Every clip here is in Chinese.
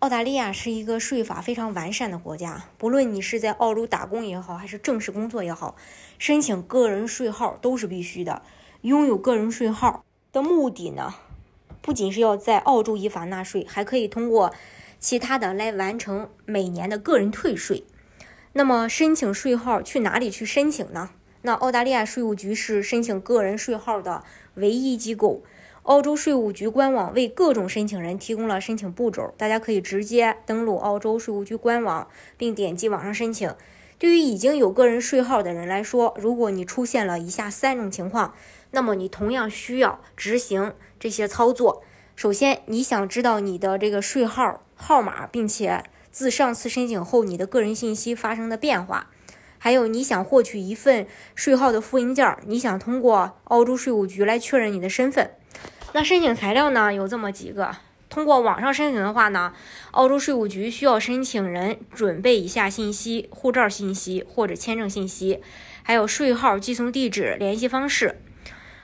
澳大利亚是一个税法非常完善的国家，不论你是在澳洲打工也好，还是正式工作也好，申请个人税号都是必须的。拥有个人税号的目的呢，不仅是要在澳洲依法纳税，还可以通过其他的来完成每年的个人退税。那么，申请税号去哪里去申请呢？那澳大利亚税务局是申请个人税号的唯一机构。澳洲税务局官网为各种申请人提供了申请步骤，大家可以直接登录澳洲税务局官网，并点击网上申请。对于已经有个人税号的人来说，如果你出现了以下三种情况，那么你同样需要执行这些操作。首先，你想知道你的这个税号号码，并且自上次申请后你的个人信息发生的变化；还有，你想获取一份税号的复印件，你想通过澳洲税务局来确认你的身份。那申请材料呢？有这么几个。通过网上申请的话呢，澳洲税务局需要申请人准备以下信息：护照信息或者签证信息，还有税号、寄送地址、联系方式。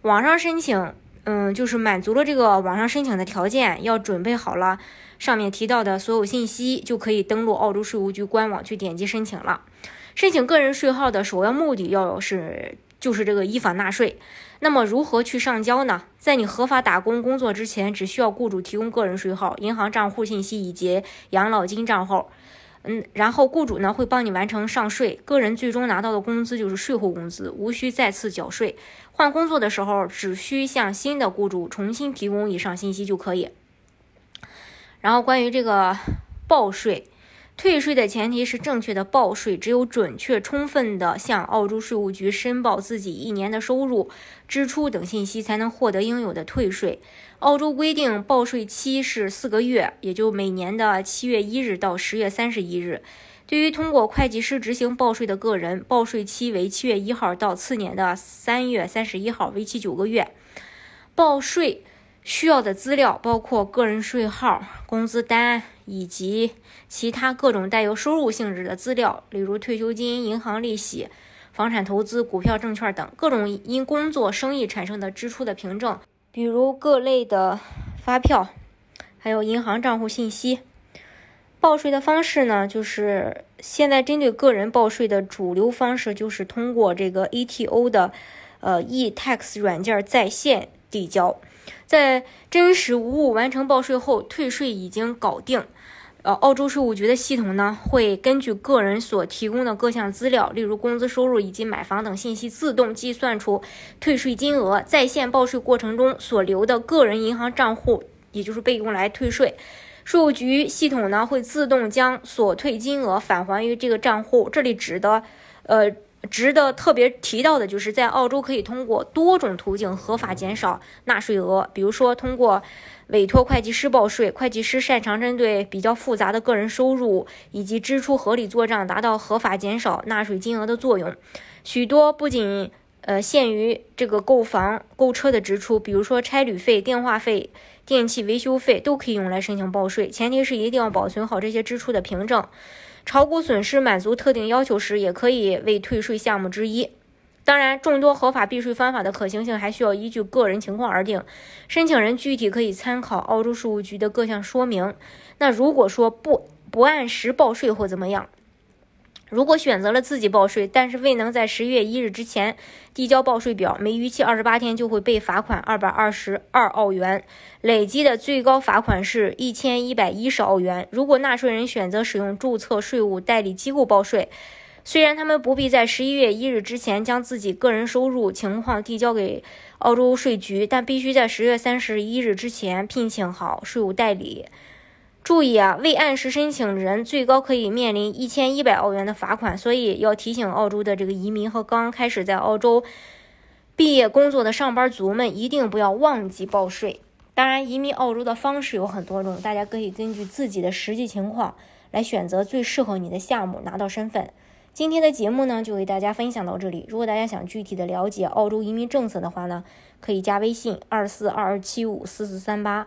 网上申请，嗯，就是满足了这个网上申请的条件，要准备好了上面提到的所有信息，就可以登录澳洲税务局官网去点击申请了。申请个人税号的首要目的，要是就是这个依法纳税。那么如何去上交呢？在你合法打工工作之前，只需要雇主提供个人税号、银行账户信息以及养老金账号，嗯，然后雇主呢会帮你完成上税，个人最终拿到的工资就是税后工资，无需再次缴税。换工作的时候，只需向新的雇主重新提供以上信息就可以。然后关于这个报税。退税的前提是正确的报税，只有准确充分的向澳洲税务局申报自己一年的收入、支出等信息，才能获得应有的退税。澳洲规定报税期是四个月，也就每年的七月一日到十月三十一日。对于通过会计师执行报税的个人，报税期为七月一号到次年的三月三十一号，为期九个月。报税。需要的资料包括个人税号、工资单以及其他各种带有收入性质的资料，例如退休金、银行利息、房产投资、股票、证券等各种因工作、生意产生的支出的凭证，比如各类的发票，还有银行账户信息。报税的方式呢，就是现在针对个人报税的主流方式就是通过这个 ATO 的呃 eTax 软件在线递交。在真实无误完成报税后，退税已经搞定。呃，澳洲税务局的系统呢，会根据个人所提供的各项资料，例如工资、收入以及买房等信息，自动计算出退税金额。在线报税过程中所留的个人银行账户，也就是被用来退税。税务局系统呢，会自动将所退金额返还于这个账户。这里指的，呃。值得特别提到的就是，在澳洲可以通过多种途径合法减少纳税额，比如说通过委托会计师报税，会计师擅长针对比较复杂的个人收入以及支出合理做账，达到合法减少纳税金额的作用。许多不仅呃限于这个购房、购车的支出，比如说差旅费、电话费、电器维修费，都可以用来申请报税，前提是一定要保存好这些支出的凭证。炒股损失满足特定要求时，也可以为退税项目之一。当然，众多合法避税方法的可行性还需要依据个人情况而定。申请人具体可以参考澳洲税务局的各项说明。那如果说不不按时报税或怎么样？如果选择了自己报税，但是未能在十一月一日之前递交报税表，每逾期二十八天就会被罚款二百二十二澳元，累计的最高罚款是一千一百一十澳元。如果纳税人选择使用注册税务代理机构报税，虽然他们不必在十一月一日之前将自己个人收入情况递交给澳洲税局，但必须在十月三十一日之前聘请好税务代理。注意啊，未按时申请人最高可以面临一千一百澳元的罚款，所以要提醒澳洲的这个移民和刚开始在澳洲毕业工作的上班族们，一定不要忘记报税。当然，移民澳洲的方式有很多种，大家可以根据自己的实际情况来选择最适合你的项目，拿到身份。今天的节目呢，就为大家分享到这里。如果大家想具体的了解澳洲移民政策的话呢，可以加微信二四二二七五四四三八，